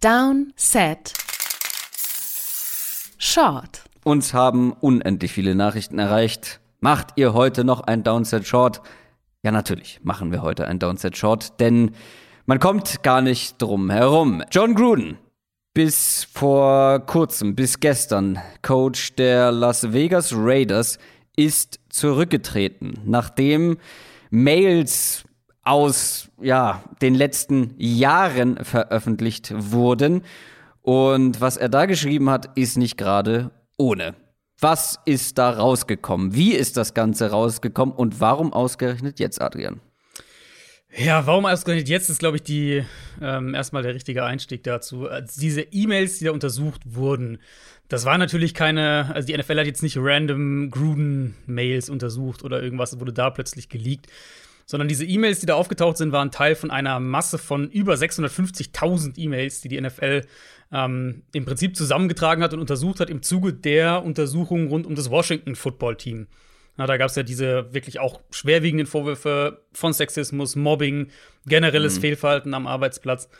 Down, Set, Short. Uns haben unendlich viele Nachrichten erreicht. Macht ihr heute noch ein Downset Short? Ja, natürlich machen wir heute ein Downset Short, denn man kommt gar nicht drum herum. John Gruden, bis vor kurzem, bis gestern, Coach der Las Vegas Raiders, ist zurückgetreten, nachdem Mails aus ja, den letzten Jahren veröffentlicht wurden. Und was er da geschrieben hat, ist nicht gerade ohne. Was ist da rausgekommen? Wie ist das Ganze rausgekommen und warum ausgerechnet jetzt, Adrian? Ja, warum ausgerechnet jetzt ist, glaube ich, die ähm, erstmal der richtige Einstieg dazu. Also diese E-Mails, die da untersucht wurden, das war natürlich keine, also die NFL hat jetzt nicht random Gruden-Mails untersucht oder irgendwas wurde da plötzlich geleakt, sondern diese E-Mails, die da aufgetaucht sind, waren Teil von einer Masse von über 650.000 E-Mails, die die NFL ähm, im Prinzip zusammengetragen hat und untersucht hat im Zuge der Untersuchung rund um das Washington Football Team. Na, da gab es ja diese wirklich auch schwerwiegenden Vorwürfe von Sexismus, Mobbing, generelles mhm. Fehlverhalten am Arbeitsplatz.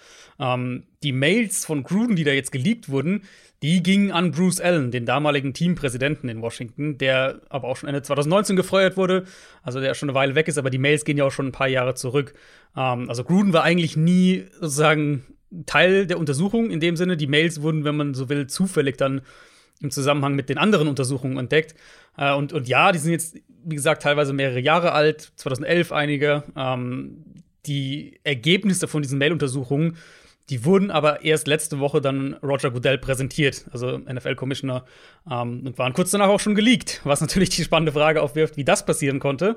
Ähm, die Mails von Gruden, die da jetzt geleakt wurden, die gingen an Bruce Allen, den damaligen Teampräsidenten in Washington, der aber auch schon Ende 2019 gefeuert wurde, also der schon eine Weile weg ist, aber die Mails gehen ja auch schon ein paar Jahre zurück. Ähm, also Gruden war eigentlich nie sozusagen Teil der Untersuchung in dem Sinne. Die Mails wurden, wenn man so will, zufällig dann im Zusammenhang mit den anderen Untersuchungen entdeckt. Äh, und, und ja, die sind jetzt, wie gesagt, teilweise mehrere Jahre alt, 2011 einige. Ähm, die Ergebnisse von diesen Mail-Untersuchungen die wurden aber erst letzte Woche dann Roger Goodell präsentiert, also NFL-Commissioner, ähm, und waren kurz danach auch schon geleakt, was natürlich die spannende Frage aufwirft, wie das passieren konnte.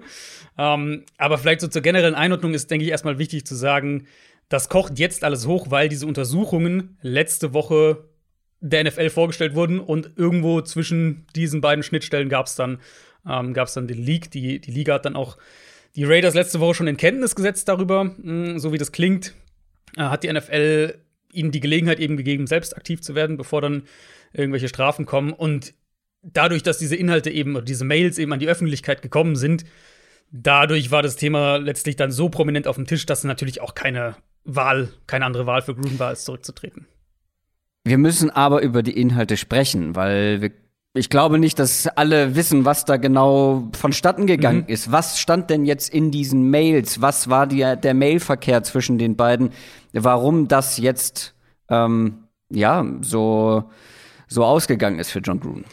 Ähm, aber vielleicht so zur generellen Einordnung ist, denke ich, erstmal wichtig zu sagen, das kocht jetzt alles hoch, weil diese Untersuchungen letzte Woche der NFL vorgestellt wurden und irgendwo zwischen diesen beiden Schnittstellen gab es dann, ähm, dann den Leak. Die, die Liga hat dann auch die Raiders letzte Woche schon in Kenntnis gesetzt darüber, mh, hm, so wie das klingt. Äh, hat die NFL ihnen die Gelegenheit eben gegeben, selbst aktiv zu werden, bevor dann irgendwelche Strafen kommen. Und dadurch, dass diese Inhalte eben, oder diese Mails eben an die Öffentlichkeit gekommen sind, dadurch war das Thema letztlich dann so prominent auf dem Tisch, dass natürlich auch keine Wahl, keine andere Wahl für Gruden war, als zurückzutreten. Wir müssen aber über die Inhalte sprechen, weil wir ich glaube nicht, dass alle wissen, was da genau vonstatten gegangen mhm. ist. Was stand denn jetzt in diesen Mails? Was war die, der Mailverkehr zwischen den beiden? Warum das jetzt ähm, ja so so ausgegangen ist für John Gruden?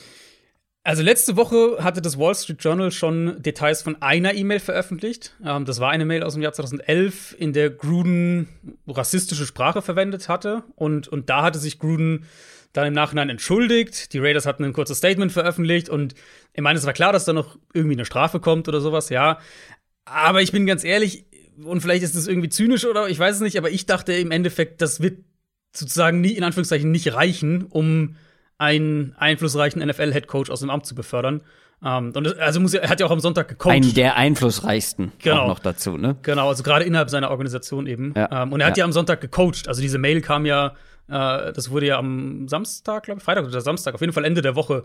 Also letzte Woche hatte das Wall Street Journal schon Details von einer E-Mail veröffentlicht. Ähm, das war eine Mail aus dem Jahr 2011, in der Gruden rassistische Sprache verwendet hatte. Und, und da hatte sich Gruden dann im Nachhinein entschuldigt. Die Raiders hatten ein kurzes Statement veröffentlicht und ich meine, es war klar, dass da noch irgendwie eine Strafe kommt oder sowas, ja. Aber ich bin ganz ehrlich, und vielleicht ist es irgendwie zynisch oder ich weiß es nicht, aber ich dachte im Endeffekt, das wird sozusagen nie, in Anführungszeichen, nicht reichen, um einen einflussreichen NFL-Headcoach aus dem Amt zu befördern. Um, und das, also muss, er hat ja auch am Sonntag gecoacht. Einen der einflussreichsten genau. auch noch dazu, ne? Genau, also gerade innerhalb seiner Organisation eben. Ja. Um, und er hat ja. ja am Sonntag gecoacht. Also diese Mail kam ja äh, das wurde ja am Samstag, glaube ich, Freitag oder Samstag, auf jeden Fall Ende der Woche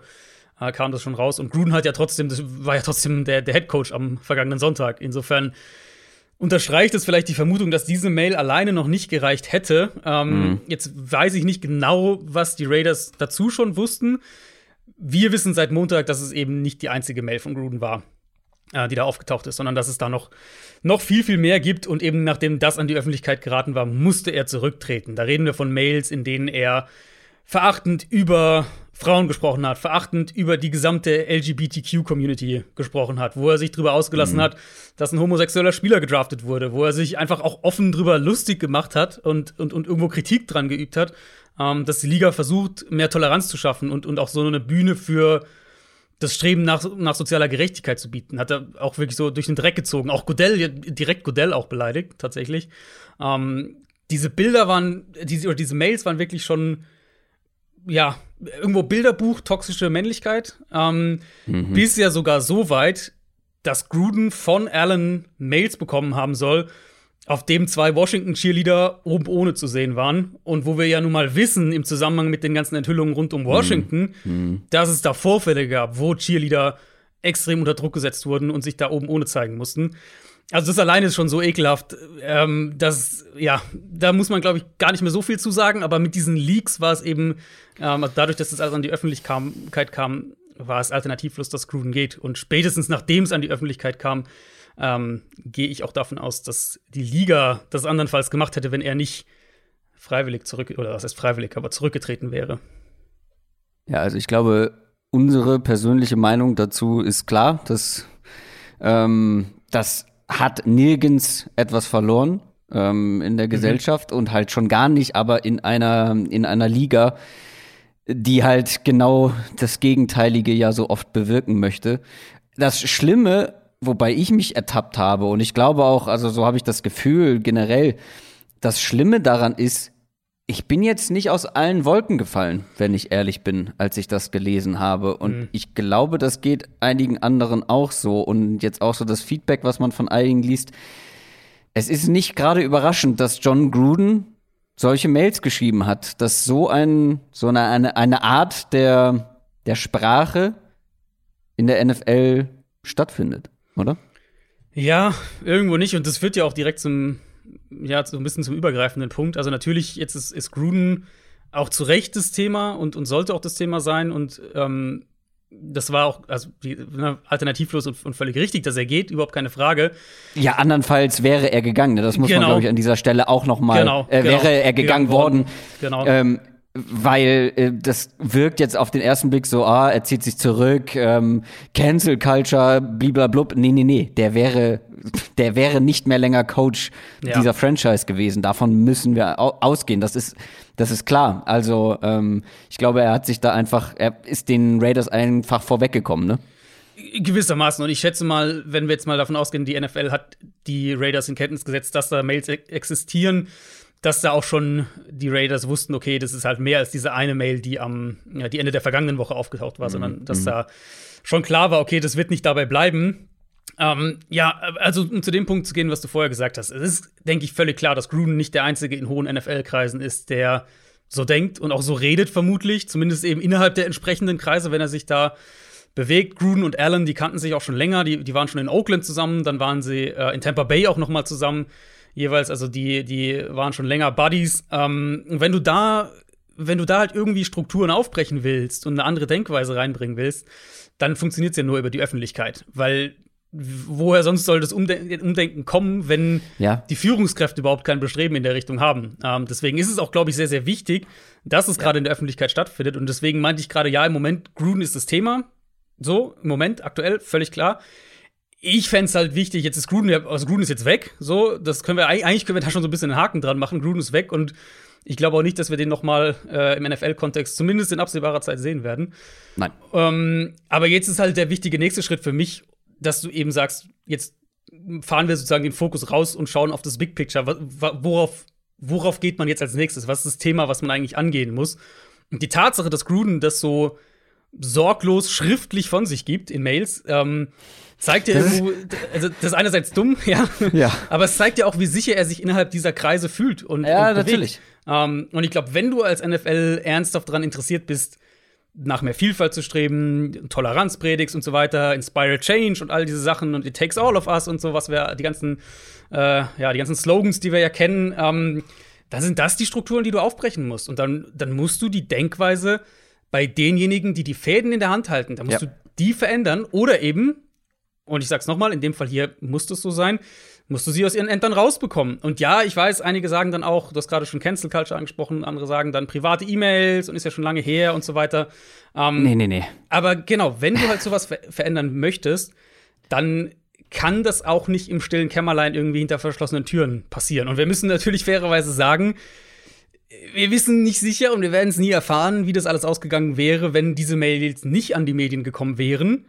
äh, kam das schon raus. Und Gruden hat ja trotzdem, das war ja trotzdem der, der Head Coach am vergangenen Sonntag. Insofern unterstreicht es vielleicht die Vermutung, dass diese Mail alleine noch nicht gereicht hätte. Ähm, mhm. Jetzt weiß ich nicht genau, was die Raiders dazu schon wussten. Wir wissen seit Montag, dass es eben nicht die einzige Mail von Gruden war äh, die da aufgetaucht ist, sondern dass es da noch, noch viel, viel mehr gibt. Und eben nachdem das an die Öffentlichkeit geraten war, musste er zurücktreten. Da reden wir von Mails, in denen er verachtend über Frauen gesprochen hat, verachtend über die gesamte LGBTQ-Community gesprochen hat, wo er sich darüber ausgelassen mhm. hat, dass ein homosexueller Spieler gedraftet wurde, wo er sich einfach auch offen drüber lustig gemacht hat und, und, und irgendwo Kritik dran geübt hat, ähm, dass die Liga versucht, mehr Toleranz zu schaffen und, und auch so eine Bühne für das Streben nach, nach sozialer Gerechtigkeit zu bieten. Hat er auch wirklich so durch den Dreck gezogen. Auch Godell, direkt Godell auch beleidigt, tatsächlich. Ähm, diese Bilder waren, diese, oder diese Mails waren wirklich schon, ja, irgendwo Bilderbuch, toxische Männlichkeit. Ähm, mhm. Bis ja sogar so weit, dass Gruden von Allen Mails bekommen haben soll, auf dem zwei Washington-Cheerleader oben ohne zu sehen waren. Und wo wir ja nun mal wissen, im Zusammenhang mit den ganzen Enthüllungen rund um Washington, mhm. dass es da Vorfälle gab, wo Cheerleader extrem unter Druck gesetzt wurden und sich da oben ohne zeigen mussten. Also das alleine ist schon so ekelhaft, ähm, dass, ja, da muss man, glaube ich, gar nicht mehr so viel zu sagen, aber mit diesen Leaks war es eben, ähm, dadurch, dass das alles an die Öffentlichkeit kam, war es alternativlos, dass Gruden geht. Und spätestens nachdem es an die Öffentlichkeit kam, ähm, gehe ich auch davon aus, dass die Liga das andernfalls gemacht hätte, wenn er nicht freiwillig zurück, oder was heißt freiwillig, aber zurückgetreten wäre. Ja, also ich glaube, unsere persönliche Meinung dazu ist klar, dass ähm, das hat nirgends etwas verloren ähm, in der mhm. Gesellschaft mhm. und halt schon gar nicht, aber in einer, in einer Liga, die halt genau das Gegenteilige ja so oft bewirken möchte. Das Schlimme, wobei ich mich ertappt habe, und ich glaube auch, also so habe ich das Gefühl generell, das Schlimme daran ist, ich bin jetzt nicht aus allen Wolken gefallen, wenn ich ehrlich bin, als ich das gelesen habe. Und mhm. ich glaube, das geht einigen anderen auch so. Und jetzt auch so das Feedback, was man von einigen liest. Es ist nicht gerade überraschend, dass John Gruden solche Mails geschrieben hat, dass so ein, so eine, eine, eine Art der, der Sprache in der NFL stattfindet, oder? Ja, irgendwo nicht. Und das führt ja auch direkt zum ja, so ein bisschen zum übergreifenden Punkt. Also natürlich, jetzt ist, ist Gruden auch zu Recht das Thema und, und sollte auch das Thema sein. Und ähm, das war auch also die, ne, alternativlos und, und, völlig richtig, dass er geht, überhaupt keine Frage. Ja, andernfalls wäre er gegangen. Ne? Das muss genau. man, glaube ich, an dieser Stelle auch noch mal. Genau, äh, wäre genau. er gegangen, gegangen worden. worden. Genau. Ähm, weil äh, das wirkt jetzt auf den ersten Blick so, ah, er zieht sich zurück, ähm, Cancel Culture, bliblablub. Nee, nee, nee, der wäre, der wäre nicht mehr länger Coach ja. dieser Franchise gewesen. Davon müssen wir ausgehen. Das ist, das ist klar. Also, ähm, ich glaube, er hat sich da einfach, er ist den Raiders einfach vorweggekommen, ne? Gewissermaßen. Und ich schätze mal, wenn wir jetzt mal davon ausgehen, die NFL hat die Raiders in Kenntnis gesetzt, dass da Mails existieren dass da auch schon die Raiders wussten, okay, das ist halt mehr als diese eine Mail, die am ja, die Ende der vergangenen Woche aufgetaucht war, mhm. sondern dass mhm. da schon klar war, okay, das wird nicht dabei bleiben. Ähm, ja, also um zu dem Punkt zu gehen, was du vorher gesagt hast, es ist, denke ich, völlig klar, dass Gruden nicht der einzige in hohen NFL-Kreisen ist, der so denkt und auch so redet, vermutlich, zumindest eben innerhalb der entsprechenden Kreise, wenn er sich da bewegt. Gruden und Allen, die kannten sich auch schon länger, die, die waren schon in Oakland zusammen, dann waren sie äh, in Tampa Bay auch noch mal zusammen jeweils, also die, die waren schon länger Buddies. Ähm, wenn du da, wenn du da halt irgendwie Strukturen aufbrechen willst und eine andere Denkweise reinbringen willst, dann funktioniert es ja nur über die Öffentlichkeit, weil woher sonst soll das Umden Umdenken kommen, wenn ja. die Führungskräfte überhaupt kein Bestreben in der Richtung haben? Ähm, deswegen ist es auch, glaube ich, sehr, sehr wichtig, dass es ja. gerade in der Öffentlichkeit stattfindet. Und deswegen meinte ich gerade, ja, im Moment, Gruden ist das Thema. So, im Moment, aktuell, völlig klar ich fände es halt wichtig, jetzt ist Gruden, also Gruden ist jetzt weg, so, das können wir, eigentlich können wir da schon so ein bisschen einen Haken dran machen, Gruden ist weg und ich glaube auch nicht, dass wir den noch mal äh, im NFL-Kontext zumindest in absehbarer Zeit sehen werden. Nein. Ähm, aber jetzt ist halt der wichtige nächste Schritt für mich, dass du eben sagst, jetzt fahren wir sozusagen den Fokus raus und schauen auf das Big Picture. Worauf, worauf geht man jetzt als nächstes? Was ist das Thema, was man eigentlich angehen muss? Und die Tatsache, dass Gruden das so sorglos schriftlich von sich gibt in Mails, ähm, zeigt ja irgendwo, also das ist einerseits dumm, ja, ja, aber es zeigt ja auch, wie sicher er sich innerhalb dieser Kreise fühlt und ja, und natürlich. Ähm, und ich glaube, wenn du als NFL ernsthaft daran interessiert bist, nach mehr Vielfalt zu streben, Toleranz predigst und so weiter, Inspire Change und all diese Sachen und It Takes All of Us und so, was wir, die ganzen, äh, ja, die ganzen Slogans, die wir ja kennen, ähm, dann sind das die Strukturen, die du aufbrechen musst. Und dann, dann musst du die Denkweise bei denjenigen, die die Fäden in der Hand halten, da musst ja. du die verändern oder eben und ich sag's nochmal, in dem Fall hier muss es so sein, musst du sie aus ihren Ämtern rausbekommen. Und ja, ich weiß, einige sagen dann auch, du hast gerade schon Cancel Culture angesprochen, andere sagen dann private E-Mails und ist ja schon lange her und so weiter. Ähm, nee, nee, nee. Aber genau, wenn du halt sowas ver verändern möchtest, dann kann das auch nicht im stillen Kämmerlein irgendwie hinter verschlossenen Türen passieren. Und wir müssen natürlich fairerweise sagen, wir wissen nicht sicher und wir werden es nie erfahren, wie das alles ausgegangen wäre, wenn diese Mails nicht an die Medien gekommen wären.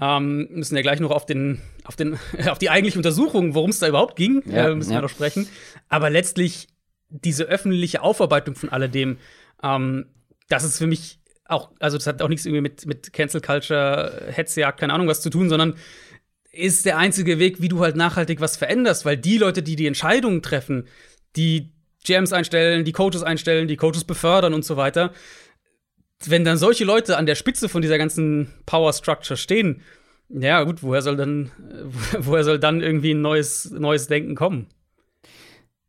Ähm, müssen ja gleich noch auf, den, auf, den, auf die eigentliche Untersuchung, worum es da überhaupt ging, ja, äh, müssen ja. wir noch sprechen. Aber letztlich diese öffentliche Aufarbeitung von alledem, ähm, das ist für mich auch, also das hat auch nichts irgendwie mit, mit Cancel Culture, Hetzjagd, keine Ahnung was zu tun, sondern ist der einzige Weg, wie du halt nachhaltig was veränderst, weil die Leute, die die Entscheidungen treffen, die GMs einstellen, die Coaches einstellen, die Coaches befördern und so weiter, wenn dann solche Leute an der Spitze von dieser ganzen Power Structure stehen, Ja, gut, woher soll dann, woher soll dann irgendwie ein neues, neues Denken kommen?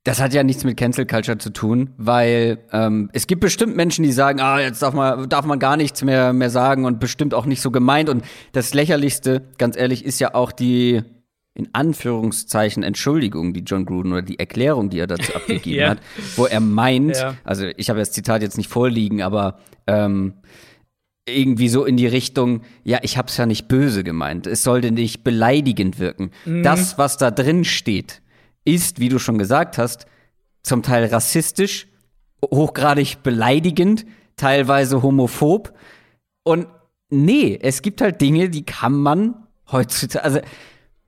Das hat ja nichts mit Cancel Culture zu tun, weil ähm, es gibt bestimmt Menschen, die sagen, ah, jetzt darf man, darf man gar nichts mehr, mehr sagen und bestimmt auch nicht so gemeint. Und das Lächerlichste, ganz ehrlich, ist ja auch die in Anführungszeichen Entschuldigung, die John Gruden oder die Erklärung, die er dazu abgegeben ja. hat, wo er meint, ja. also ich habe das Zitat jetzt nicht vorliegen, aber ähm, irgendwie so in die Richtung, ja, ich hab's ja nicht böse gemeint. Es sollte nicht beleidigend wirken. Mhm. Das, was da drin steht, ist, wie du schon gesagt hast, zum Teil rassistisch, hochgradig beleidigend, teilweise homophob. Und nee, es gibt halt Dinge, die kann man heutzutage, also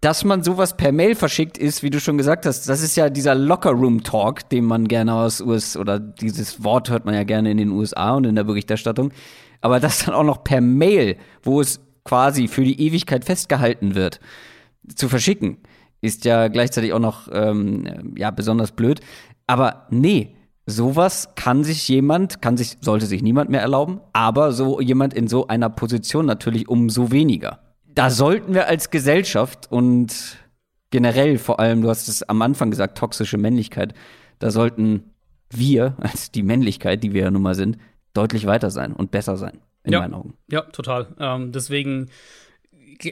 dass man sowas per Mail verschickt ist, wie du schon gesagt hast, das ist ja dieser Locker-Room-Talk, den man gerne aus US oder dieses Wort hört man ja gerne in den USA und in der Berichterstattung. Aber das dann auch noch per Mail, wo es quasi für die Ewigkeit festgehalten wird, zu verschicken, ist ja gleichzeitig auch noch ähm, ja besonders blöd. Aber nee, sowas kann sich jemand, kann sich, sollte sich niemand mehr erlauben, aber so jemand in so einer Position natürlich umso weniger. Da sollten wir als Gesellschaft und generell vor allem, du hast es am Anfang gesagt, toxische Männlichkeit, da sollten wir als die Männlichkeit, die wir ja nun mal sind, deutlich weiter sein und besser sein, in ja. meinen Augen. Ja, total. Ähm, deswegen,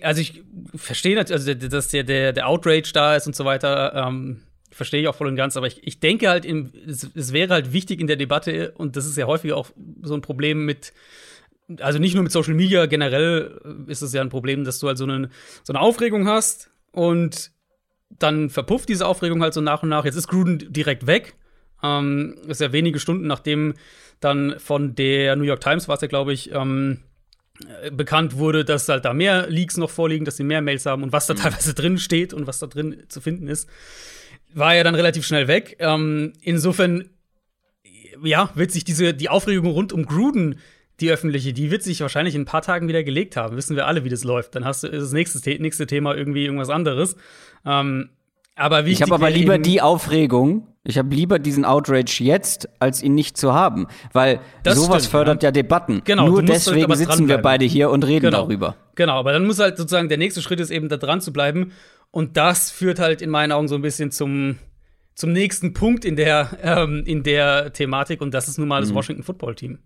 also ich verstehe natürlich, also dass der, der, der Outrage da ist und so weiter, ähm, verstehe ich auch voll und ganz, aber ich, ich denke halt, im, es, es wäre halt wichtig in der Debatte, und das ist ja häufig auch so ein Problem mit, also nicht nur mit Social Media, generell ist es ja ein Problem, dass du halt so eine, so eine Aufregung hast und dann verpufft diese Aufregung halt so nach und nach. Jetzt ist Gruden direkt weg. Ähm, ist ja wenige Stunden nachdem dann von der New York Times war es ja, glaube ich, ähm, äh, bekannt wurde, dass halt da mehr Leaks noch vorliegen, dass sie mehr Mails haben und was da mhm. teilweise drin steht und was da drin zu finden ist, war ja dann relativ schnell weg. Ähm, insofern, ja, wird sich diese, die Aufregung rund um Gruden, die öffentliche, die wird sich wahrscheinlich in ein paar Tagen wieder gelegt haben. Wissen wir alle, wie das läuft. Dann hast du das nächste, nächste Thema irgendwie irgendwas anderes. Ähm, aber ich habe aber lieber die Aufregung, ich habe lieber diesen Outrage jetzt, als ihn nicht zu haben. Weil das sowas stimmt, fördert ja. ja. Debatten. Genau, Nur halt deswegen sitzen wir beide hier und reden genau. darüber. Genau, aber dann muss halt sozusagen der nächste Schritt ist eben da dran zu bleiben. Und das führt halt in meinen Augen so ein bisschen zum, zum nächsten Punkt in der, ähm, in der Thematik. Und das ist nun mal das mhm. Washington Football Team.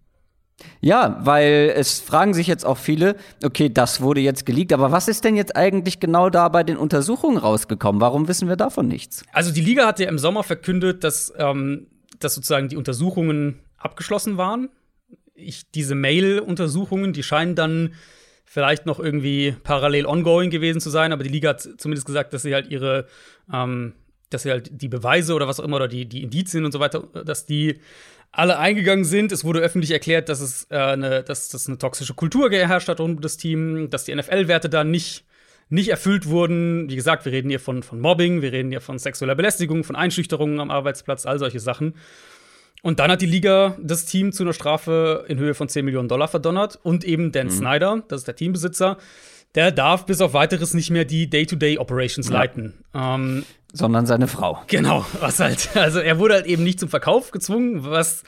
Ja, weil es fragen sich jetzt auch viele, okay, das wurde jetzt geleakt, aber was ist denn jetzt eigentlich genau da bei den Untersuchungen rausgekommen? Warum wissen wir davon nichts? Also die Liga hat ja im Sommer verkündet, dass, ähm, dass sozusagen die Untersuchungen abgeschlossen waren. Ich, diese Mail-Untersuchungen, die scheinen dann vielleicht noch irgendwie parallel ongoing gewesen zu sein, aber die Liga hat zumindest gesagt, dass sie halt ihre, ähm, dass sie halt die Beweise oder was auch immer oder die, die Indizien und so weiter, dass die alle eingegangen sind. Es wurde öffentlich erklärt, dass es äh, eine, dass, dass eine toxische Kultur geherrscht hat rund um das Team, dass die NFL-Werte da nicht, nicht erfüllt wurden. Wie gesagt, wir reden hier von, von Mobbing, wir reden hier von sexueller Belästigung, von Einschüchterungen am Arbeitsplatz, all solche Sachen. Und dann hat die Liga das Team zu einer Strafe in Höhe von 10 Millionen Dollar verdonnert und eben Dan mhm. Snyder, das ist der Teambesitzer, der darf bis auf weiteres nicht mehr die Day-to-Day-Operations ja. leiten. Ähm, Sondern seine Frau. Genau, was halt, also er wurde halt eben nicht zum Verkauf gezwungen, was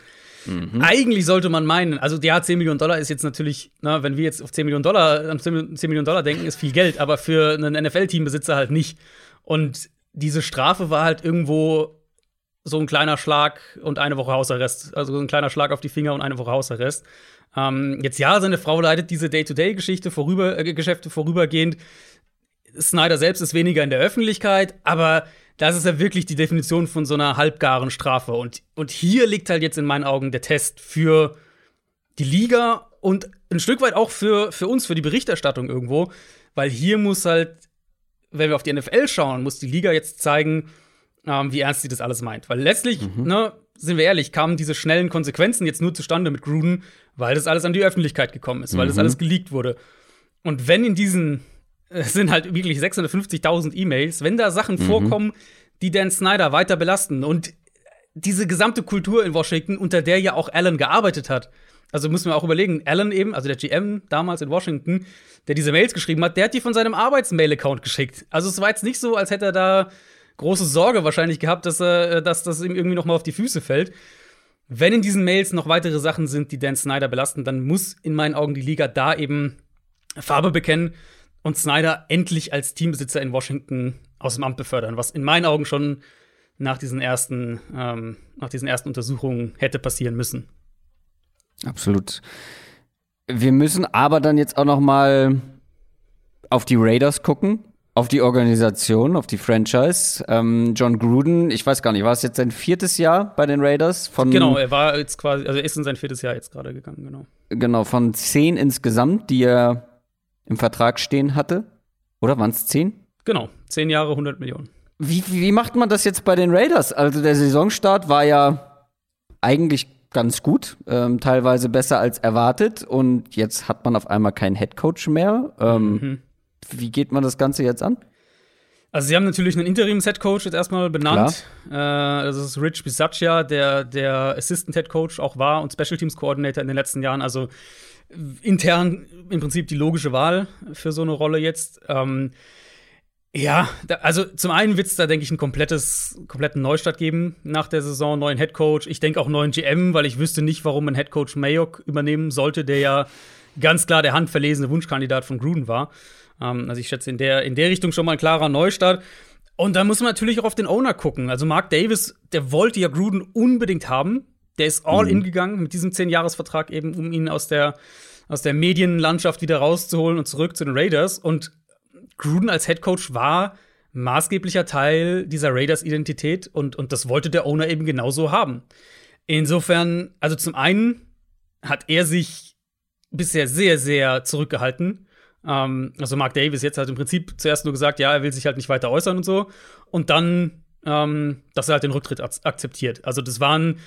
mhm. eigentlich sollte man meinen. Also ja, 10 Millionen Dollar ist jetzt natürlich, na, wenn wir jetzt auf 10 Millionen Dollar, 10 Millionen Dollar denken, ist viel Geld, aber für einen NFL-Teambesitzer halt nicht. Und diese Strafe war halt irgendwo so ein kleiner Schlag und eine Woche Hausarrest. Also ein kleiner Schlag auf die Finger und eine Woche Hausarrest. Ähm, jetzt ja, seine Frau leitet diese Day-to-Day-Geschichte vorüber, äh, Geschäfte vorübergehend. Snyder selbst ist weniger in der Öffentlichkeit, aber das ist ja wirklich die Definition von so einer halbgaren Strafe. Und, und hier liegt halt jetzt in meinen Augen der Test für die Liga und ein Stück weit auch für, für uns, für die Berichterstattung irgendwo, weil hier muss halt, wenn wir auf die NFL schauen, muss die Liga jetzt zeigen, ähm, wie ernst sie das alles meint. Weil letztlich, mhm. ne, sind wir ehrlich, kamen diese schnellen Konsequenzen jetzt nur zustande mit Gruden, weil das alles an die Öffentlichkeit gekommen ist, weil mhm. das alles geleakt wurde. Und wenn in diesen, es sind halt wirklich 650.000 E-Mails, wenn da Sachen mhm. vorkommen, die Dan Snyder weiter belasten und diese gesamte Kultur in Washington, unter der ja auch Allen gearbeitet hat. Also müssen wir auch überlegen, Allen eben, also der GM damals in Washington, der diese Mails geschrieben hat, der hat die von seinem Arbeitsmail-Account geschickt. Also es war jetzt nicht so, als hätte er da große Sorge wahrscheinlich gehabt, dass, er, dass das ihm irgendwie noch mal auf die Füße fällt. Wenn in diesen Mails noch weitere Sachen sind, die Dan Snyder belasten, dann muss in meinen Augen die Liga da eben Farbe bekennen. und Snyder endlich als Teambesitzer in Washington aus dem Amt befördern, was in meinen Augen schon nach diesen ersten, ähm, nach diesen ersten Untersuchungen hätte passieren müssen. Absolut. Wir müssen aber dann jetzt auch noch mal auf die Raiders gucken, auf die Organisation, auf die Franchise. Ähm, John Gruden, ich weiß gar nicht, war es jetzt sein viertes Jahr bei den Raiders? Von, genau, er war jetzt quasi, also er ist in sein viertes Jahr jetzt gerade gegangen, genau. Genau, von zehn insgesamt, die er im Vertrag stehen hatte. Oder waren es zehn? Genau, zehn Jahre, 100 Millionen. Wie, wie macht man das jetzt bei den Raiders? Also der Saisonstart war ja eigentlich ganz gut, ähm, teilweise besser als erwartet. Und jetzt hat man auf einmal keinen Headcoach mehr. Ähm, mhm. Wie geht man das Ganze jetzt an? Also sie haben natürlich einen Interims-Headcoach jetzt erstmal benannt. Äh, das ist Rich Bisaccia, der der Assistant-Headcoach auch war und Special Teams Coordinator in den letzten Jahren. Also intern im Prinzip die logische Wahl für so eine Rolle jetzt. Ähm, ja, da, also zum einen wird es da, denke ich, einen komplettes, kompletten Neustart geben nach der Saison, neuen Headcoach. Ich denke auch neuen GM, weil ich wüsste nicht, warum ein Headcoach Mayok übernehmen sollte, der ja ganz klar der handverlesene Wunschkandidat von Gruden war. Ähm, also ich schätze in der, in der Richtung schon mal ein klarer Neustart. Und da muss man natürlich auch auf den Owner gucken. Also Mark Davis, der wollte ja Gruden unbedingt haben. Der ist all mhm. in gegangen mit diesem 10-Jahres-Vertrag eben, um ihn aus der, aus der Medienlandschaft wieder rauszuholen und zurück zu den Raiders. Und Gruden als Head Coach war maßgeblicher Teil dieser Raiders-Identität und, und das wollte der Owner eben genauso haben. Insofern, also zum einen hat er sich bisher sehr, sehr zurückgehalten ähm, also Mark Davis jetzt hat im Prinzip zuerst nur gesagt, ja, er will sich halt nicht weiter äußern und so. Und dann, ähm, dass er halt den Rücktritt akzeptiert. Also das waren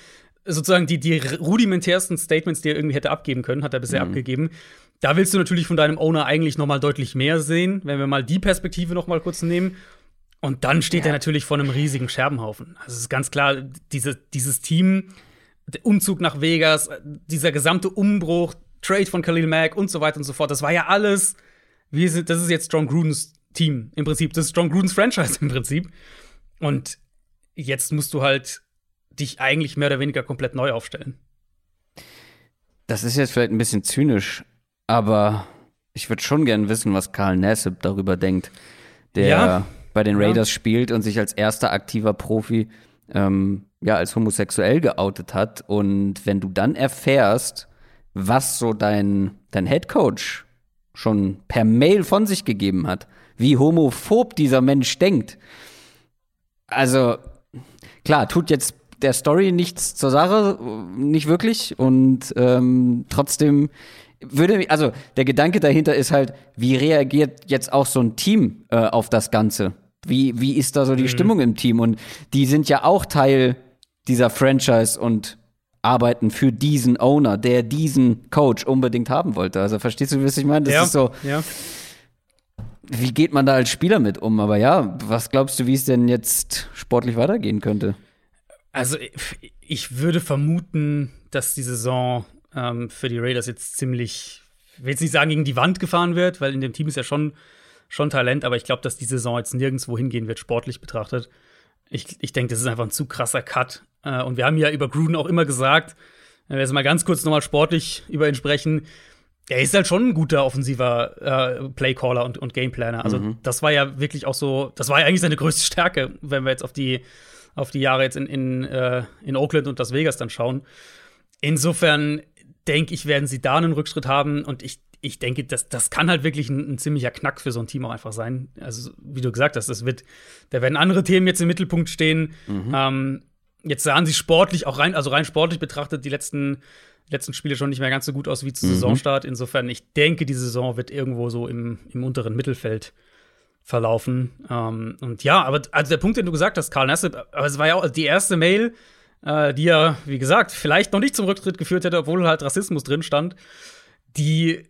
sozusagen die, die rudimentärsten Statements, die er irgendwie hätte abgeben können, hat er bisher mhm. abgegeben. Da willst du natürlich von deinem Owner eigentlich noch mal deutlich mehr sehen, wenn wir mal die Perspektive noch mal kurz nehmen. Und dann steht ja. er natürlich vor einem riesigen Scherbenhaufen. Also es ist ganz klar, diese, dieses Team, der Umzug nach Vegas, dieser gesamte Umbruch, Trade von Khalil Mack und so weiter und so fort. Das war ja alles, wie ist, das ist jetzt John Grudens Team im Prinzip. Das ist John Grudens Franchise im Prinzip. Und jetzt musst du halt dich eigentlich mehr oder weniger komplett neu aufstellen. Das ist jetzt vielleicht ein bisschen zynisch, aber ich würde schon gern wissen, was Karl Nassib darüber denkt, der ja, bei den Raiders ja. spielt und sich als erster aktiver Profi ähm, ja als homosexuell geoutet hat. Und wenn du dann erfährst, was so dein, dein Head Coach schon per Mail von sich gegeben hat, wie homophob dieser Mensch denkt. Also, klar, tut jetzt der Story nichts zur Sache, nicht wirklich. Und ähm, trotzdem würde, also der Gedanke dahinter ist halt, wie reagiert jetzt auch so ein Team äh, auf das Ganze? Wie, wie ist da so die mhm. Stimmung im Team? Und die sind ja auch Teil dieser Franchise und arbeiten für diesen Owner, der diesen Coach unbedingt haben wollte. Also verstehst du, was ich meine? Das ja, ist so. Ja. Wie geht man da als Spieler mit um? Aber ja, was glaubst du, wie es denn jetzt sportlich weitergehen könnte? Also ich würde vermuten, dass die Saison ähm, für die Raiders jetzt ziemlich, ich will jetzt nicht sagen, gegen die Wand gefahren wird, weil in dem Team ist ja schon, schon Talent, aber ich glaube, dass die Saison jetzt nirgendwo hingehen wird, sportlich betrachtet. Ich, ich denke, das ist einfach ein zu krasser Cut. Äh, und wir haben ja über Gruden auch immer gesagt, wenn wir jetzt mal ganz kurz nochmal sportlich über ihn sprechen, er ist halt schon ein guter offensiver äh, Playcaller und, und Gameplaner. Also, mhm. das war ja wirklich auch so, das war ja eigentlich seine größte Stärke, wenn wir jetzt auf die, auf die Jahre jetzt in, in, äh, in Oakland und Las Vegas dann schauen. Insofern denke ich, werden sie da einen Rückschritt haben und ich ich denke, das, das kann halt wirklich ein, ein, ziemlicher Knack für so ein Team auch einfach sein. Also, wie du gesagt hast, das wird, da werden andere Themen jetzt im Mittelpunkt stehen. Mhm. Ähm, jetzt sahen sie sportlich, auch rein, also rein sportlich betrachtet, die letzten, letzten Spiele schon nicht mehr ganz so gut aus wie zu mhm. Saisonstart. Insofern, ich denke, die Saison wird irgendwo so im, im unteren Mittelfeld verlaufen. Ähm, und ja, aber also der Punkt, den du gesagt hast, Karl Nassib, aber es war ja auch die erste Mail, äh, die ja, wie gesagt, vielleicht noch nicht zum Rücktritt geführt hätte, obwohl halt Rassismus drin stand, die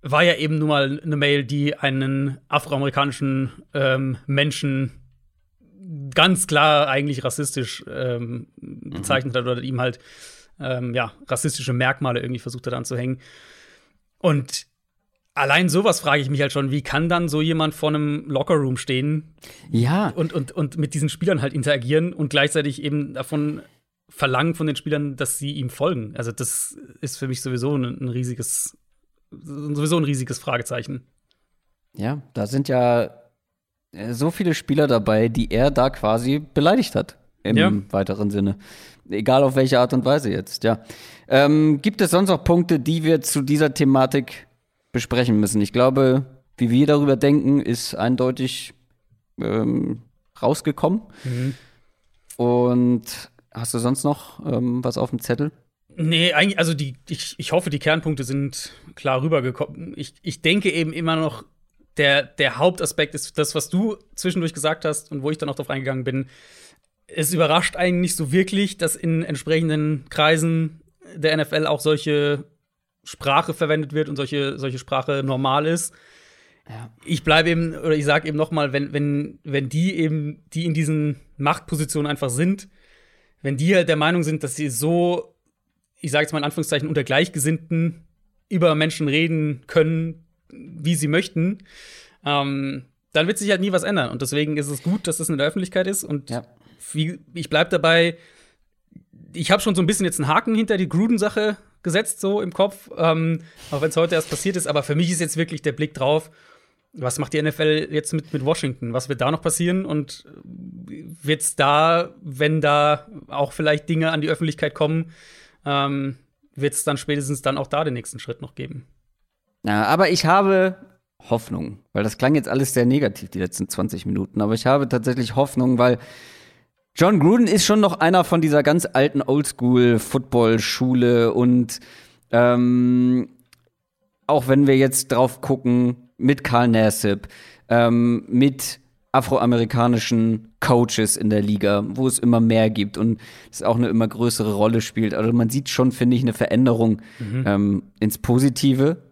war ja eben nun mal eine Mail, die einen afroamerikanischen ähm, Menschen ganz klar eigentlich rassistisch ähm, bezeichnet mhm. hat oder ihm halt ähm, ja, rassistische Merkmale irgendwie versucht hat anzuhängen. Und allein sowas frage ich mich halt schon, wie kann dann so jemand vor einem Lockerroom stehen ja. und, und, und mit diesen Spielern halt interagieren und gleichzeitig eben davon verlangen von den Spielern, dass sie ihm folgen. Also das ist für mich sowieso ein, ein riesiges sowieso ein riesiges Fragezeichen. Ja, da sind ja so viele Spieler dabei, die er da quasi beleidigt hat. Im ja. weiteren Sinne. Egal auf welche Art und Weise jetzt, ja. Ähm, gibt es sonst noch Punkte, die wir zu dieser Thematik besprechen müssen? Ich glaube, wie wir darüber denken, ist eindeutig ähm, rausgekommen. Mhm. Und hast du sonst noch ähm, was auf dem Zettel? Nee, eigentlich, also die, ich, ich hoffe, die Kernpunkte sind klar rübergekommen. Ich, ich denke eben immer noch, der, der Hauptaspekt ist das, was du zwischendurch gesagt hast und wo ich dann auch drauf eingegangen bin. Es überrascht einen nicht so wirklich, dass in entsprechenden Kreisen der NFL auch solche Sprache verwendet wird und solche, solche Sprache normal ist. Ja. Ich bleibe eben, oder ich sage eben noch mal, wenn, wenn, wenn die eben, die in diesen Machtpositionen einfach sind, wenn die halt der Meinung sind, dass sie so, ich sage jetzt mal in Anführungszeichen, unter Gleichgesinnten über Menschen reden können, wie sie möchten, ähm, dann wird sich halt nie was ändern. Und deswegen ist es gut, dass das in der Öffentlichkeit ist. Und ja. wie, ich bleibe dabei, ich habe schon so ein bisschen jetzt einen Haken hinter die Gruden-Sache gesetzt, so im Kopf, ähm, auch wenn es heute erst passiert ist. Aber für mich ist jetzt wirklich der Blick drauf, was macht die NFL jetzt mit, mit Washington? Was wird da noch passieren? Und wird es da, wenn da auch vielleicht Dinge an die Öffentlichkeit kommen, ähm, wird es dann spätestens dann auch da den nächsten Schritt noch geben? Ja, aber ich habe Hoffnung, weil das klang jetzt alles sehr negativ, die letzten 20 Minuten. Aber ich habe tatsächlich Hoffnung, weil John Gruden ist schon noch einer von dieser ganz alten Oldschool-Football-Schule und ähm, auch wenn wir jetzt drauf gucken, mit Karl Nassib, ähm, mit afroamerikanischen Coaches in der Liga, wo es immer mehr gibt und es auch eine immer größere Rolle spielt. Also man sieht schon, finde ich, eine Veränderung mhm. ähm, ins Positive.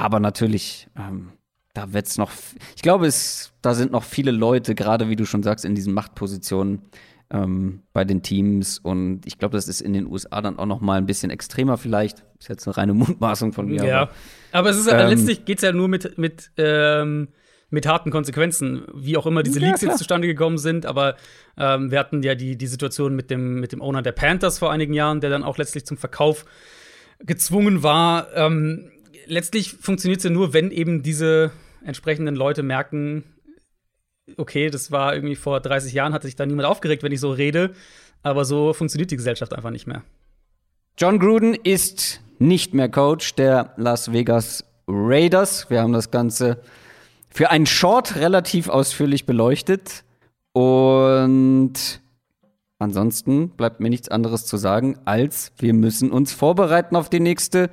Aber natürlich, ähm, da wird's noch. Ich glaube, es, da sind noch viele Leute, gerade wie du schon sagst, in diesen Machtpositionen ähm, bei den Teams. Und ich glaube, das ist in den USA dann auch noch mal ein bisschen extremer vielleicht. Ist jetzt eine reine Mutmaßung von mir. Ja. Aber, aber es ist ähm, letztlich geht's ja nur mit, mit, ähm, mit harten Konsequenzen, wie auch immer diese Leaks ja, jetzt zustande gekommen sind. Aber ähm, wir hatten ja die, die Situation mit dem, mit dem Owner der Panthers vor einigen Jahren, der dann auch letztlich zum Verkauf gezwungen war. Ähm, letztlich funktioniert es ja nur, wenn eben diese entsprechenden Leute merken, okay, das war irgendwie vor 30 Jahren, hatte sich da niemand aufgeregt, wenn ich so rede. Aber so funktioniert die Gesellschaft einfach nicht mehr. John Gruden ist nicht mehr Coach der Las Vegas Raiders. Wir haben das Ganze für einen Short relativ ausführlich beleuchtet. Und ansonsten bleibt mir nichts anderes zu sagen, als wir müssen uns vorbereiten auf die nächste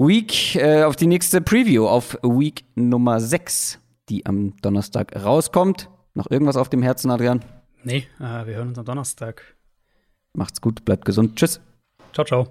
Week, äh, auf die nächste Preview, auf Week Nummer 6 die am Donnerstag rauskommt. Noch irgendwas auf dem Herzen, Adrian? Nee, äh, wir hören uns am Donnerstag. Macht's gut, bleibt gesund. Tschüss. Ciao, ciao.